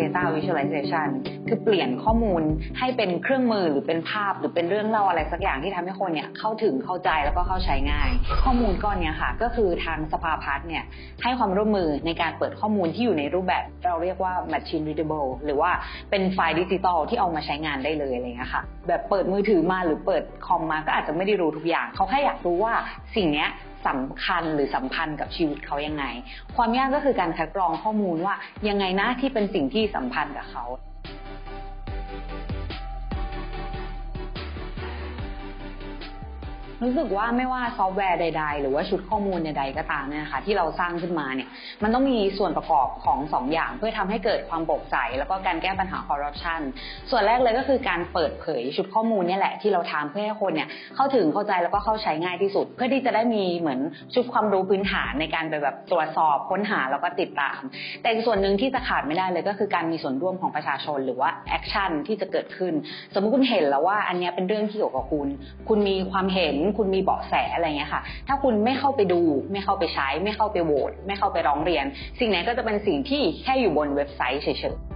Data Visualization คือเปลี่ยนข้อมูลให้เป็นเครื่องมือหรือเป็นภาพหรือเป็นเรื่องเล่าอะไรสักอย่างที่ทำให้คนเนี่ยเข้าถึงเข้าใจแล้วก็เข้าใช้ง่าย ข้อมูลก้อนเนี้ยค่ะ ก็คือทางสภาพัฒน์เนี่ยให้ความร่วมมือในการเปิดข้อมูลที่อยู่ในรูปแบบเราเรียกว่า machine readable หรือว่าเป็นไฟล์ดิจิตอลที่เอามาใช้งานได้เลยอะไรเงี้ยค่ะ แบบเปิดมือถือมาหรือเปิดคอมมาก็อาจจะไม่ได้รู้ทุกอย่าง เขาแค่อยากรู้ว่าสิ่งเนี้ย สำคัญหรือสัมพันธ์กับชีวิตเขายังไง ความยากก็คือการคัดกรองข้อมูลว่ายังไงนะที่เป็นสิ่งที่สัมพันธ์กับเขา รู้สึกว่าไม่ว่าซอฟต์แวร์ใด ๆ หรือว่าชุดข้อมูลใดๆก็ตามเนี่ยนะคะที่เราสร้างขึ้นมาเนี่ยมันต้องมีส่วนประกอบของ2ออย่าง เพื่อทำให้เกิดความโปร่งใสแล้วก็การแก้ปัญหาคอร์รัปชันส่วนแรกเลยก็คือการเปิดเผยชุดข้อมูลนี่แหละที่เราทำเพื่อให้คนเนี่ยเข้าถึงเข้าใจแล้วก็เข้าใช้ง่ายที่สุด เพื่อที่จะได้มีเหมือนชุดความรู้พื้นฐานในการไปแบบตรวจสอบค้นหาแล้วก็ติดตาม แต่ส่วนหนึ่งที่จะขาดไม่ได้เลยก็คือการมีส่วนร่วมของประชาชนหรือว่า action ที่จะเกิดขึ้น สมมติคุณเห็นแล้วว่าอันนี้เป็นเรื่องที่เกี่ยวกับคุณ คุณมีความเห็นคุณมีเบาะแสอะไรเงี้ยค่ะ ถ้าคุณไม่เข้าไปดู ไม่เข้าไปใช้ ไม่เข้าไปโหวตไม่เข้าไปร้องเรียน สิ่งนี้ก็จะเป็นสิ่งที่แค่อยู่บนเว็บไซต์เฉยๆ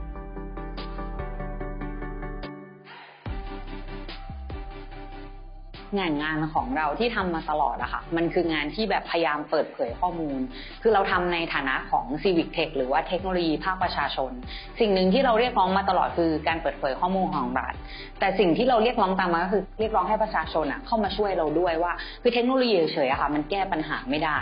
งานงานของเราที่ทำมาตลอดอะค่ะ มันคืองานที่แบบพยายามเปิดเผยข้อมูล คือเราทำในฐานะของ Civic Tech หรือว่าเทคโนโลยีภาคประชาชน สิ่งหนึ่งที่เราเรียกร้องมาตลอดคือการเปิดเผยข้อมูลของรัฐแต่สิ่งที่เราเรียกร้องตามมาก็คือเรียกร้องให้ประชาชนอะเข้ามาช่วยเราด้วยว่า คือเทคโนโลยีเฉยๆอะค่ะ มันแก้ปัญหาไม่ได้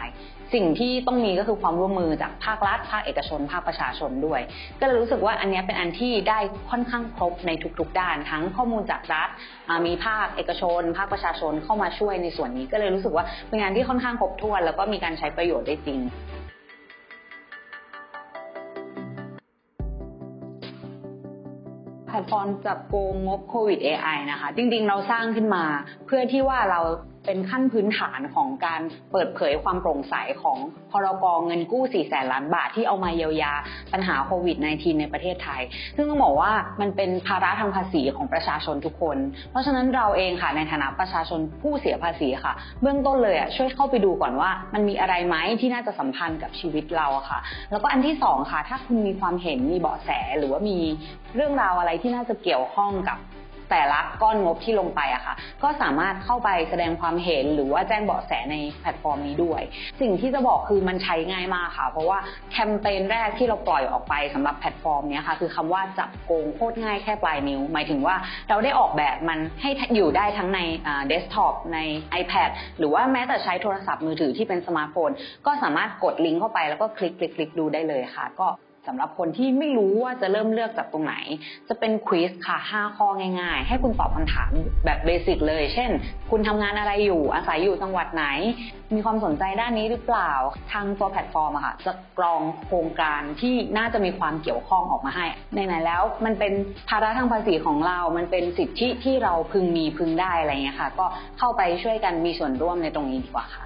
สิ่งที่ต้องมีก็คือความร่วมมือจากภาครัฐ ภาคเอกชน ภาคประชาชนด้วย ก็เลยรู้สึกว่าอันนี้เป็นอันที่ได้ค่อนข้างครบในทุกๆด้าน ทั้งข้อมูลจากรัฐมีภาคเอกชน ภาคประชาชนเข้ามาช่วยในส่วนนี้ ก็เลยรู้สึกว่าเป็นงานที่ค่อนข้างครบถ้วน แล้วก็มีการใช้ประโยชน์ได้จริงแพลตฟอร์มจับโกงงบโควิด AI นะคะ จริงๆ เราสร้างขึ้นมาเพื่อที่ว่าเรา เป็นขั้นพื้นฐานของการเปิดเผยความโปร่งใสของพรกเงินกู้ 4 แสนล้านบาทที่เอามาเยียวยาปัญหาโควิด -19 ในประเทศไทย ซึ่งต้องบอกว่ามันเป็นภาระทางภาษีของประชาชนทุกคน เพราะฉะนั้นเราเองค่ะในฐานะประชาชนผู้เสียภาษีค่ะ เบื้องต้นเลยอะช่วยเข้าไปดูก่อนว่า มันมีอะไรไหมที่น่าจะสัมพันธ์กับชีวิตเราค่ะ แล้วก็อันที่สองค่ะ ถ้าคุณมีความเห็นมีเบาะแสหรือว่ามีเรื่องราวอะไรที่น่าจะเกี่ยวข้องกับ แต่ละก้อนงบที่ลงไปอะค่ะ ก็สามารถเข้าไปแสดงความเห็นหรือว่าแจ้งเบาะแสในแพลตฟอร์มนี้ด้วย สิ่งที่จะบอกคือมันใช้ง่ายมากค่ะ เพราะว่าแคมเปญแรกที่เราปล่อยออกไปสำหรับแพลตฟอร์มนี้ค่ะ คือคำว่าจับโกงโคตรง่ายแค่ปลายนิ้ว หมายถึงว่าเราได้ออกแบบมันให้อยู่ได้ทั้งในเดสก์ท็อปใน iPad หรือว่าแม้แต่ใช้โทรศัพท์มือถือที่เป็นสมาร์ทโฟน ก็สามารถกดลิงก์เข้าไปแล้วก็คลิกคลิกคลิกดูได้เลยค่ะ ก็ สำหรับคนที่ไม่รู้ว่าจะเริ่มเลือกจากตรงไหน จะเป็น quiz ค่ะ 5 ข้อง่ายๆ ให้คุณตอบคำถามแบบ basic เลย เช่น คุณทำงานอะไรอยู่ อาศัยอยู่จังหวัดไหน มีความสนใจด้านนี้หรือเปล่า ทางตัวแพลตฟอร์มอะค่ะ จะกรองโครงการที่น่าจะมีความเกี่ยวข้องออกมาให้ในไหนแล้ว มันเป็นภาระทางภาษีของเรา มันเป็นสิทธิที่เราพึงมีพึงได้อะไรเงี้ยค่ะ ก็เข้าไปช่วยกันมีส่วนร่วมในตรงนี้ดีกว่าค่ะ